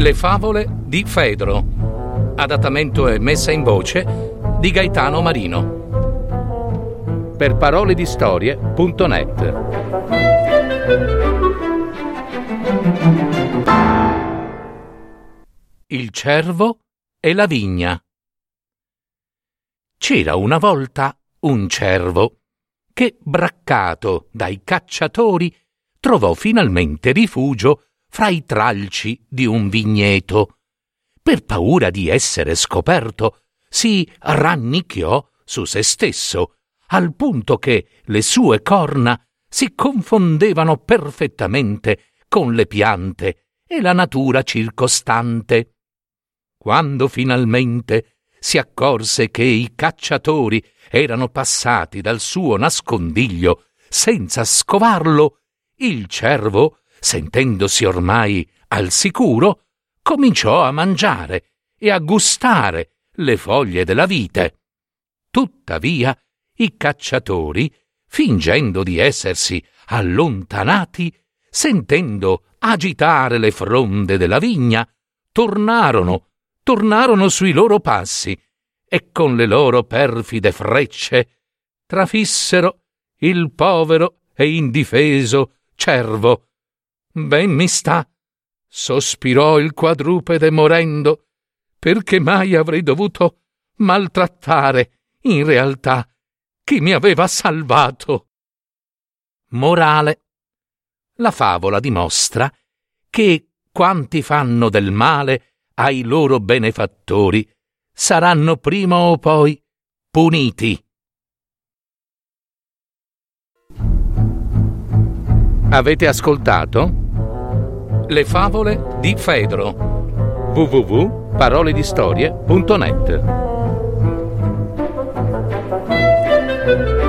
Le favole di Fedro. Adattamento e messa in voce di Gaetano Marino. Per parole di storie.net. Il cervo e la vigna. C'era una volta un cervo che, braccato dai cacciatori, trovò finalmente rifugio fra i tralci di un vigneto. Per paura di essere scoperto, si rannicchiò su se stesso, al punto che le sue corna si confondevano perfettamente con le piante e la natura circostante. Quando finalmente si accorse che i cacciatori erano passati dal suo nascondiglio senza scovarlo, il cervo sentendosi ormai al sicuro, cominciò a mangiare e a gustare le foglie della vite. Tuttavia, i cacciatori, fingendo di essersi allontanati, sentendo agitare le fronde della vigna, tornarono, tornarono sui loro passi e con le loro perfide frecce trafissero il povero e indifeso cervo Ben mi sta, sospirò il quadrupede morendo, perché mai avrei dovuto maltrattare, in realtà, chi mi aveva salvato. Morale. La favola dimostra che quanti fanno del male ai loro benefattori saranno prima o poi puniti. Avete ascoltato? Le favole di Fedro. www.paroledistorie.net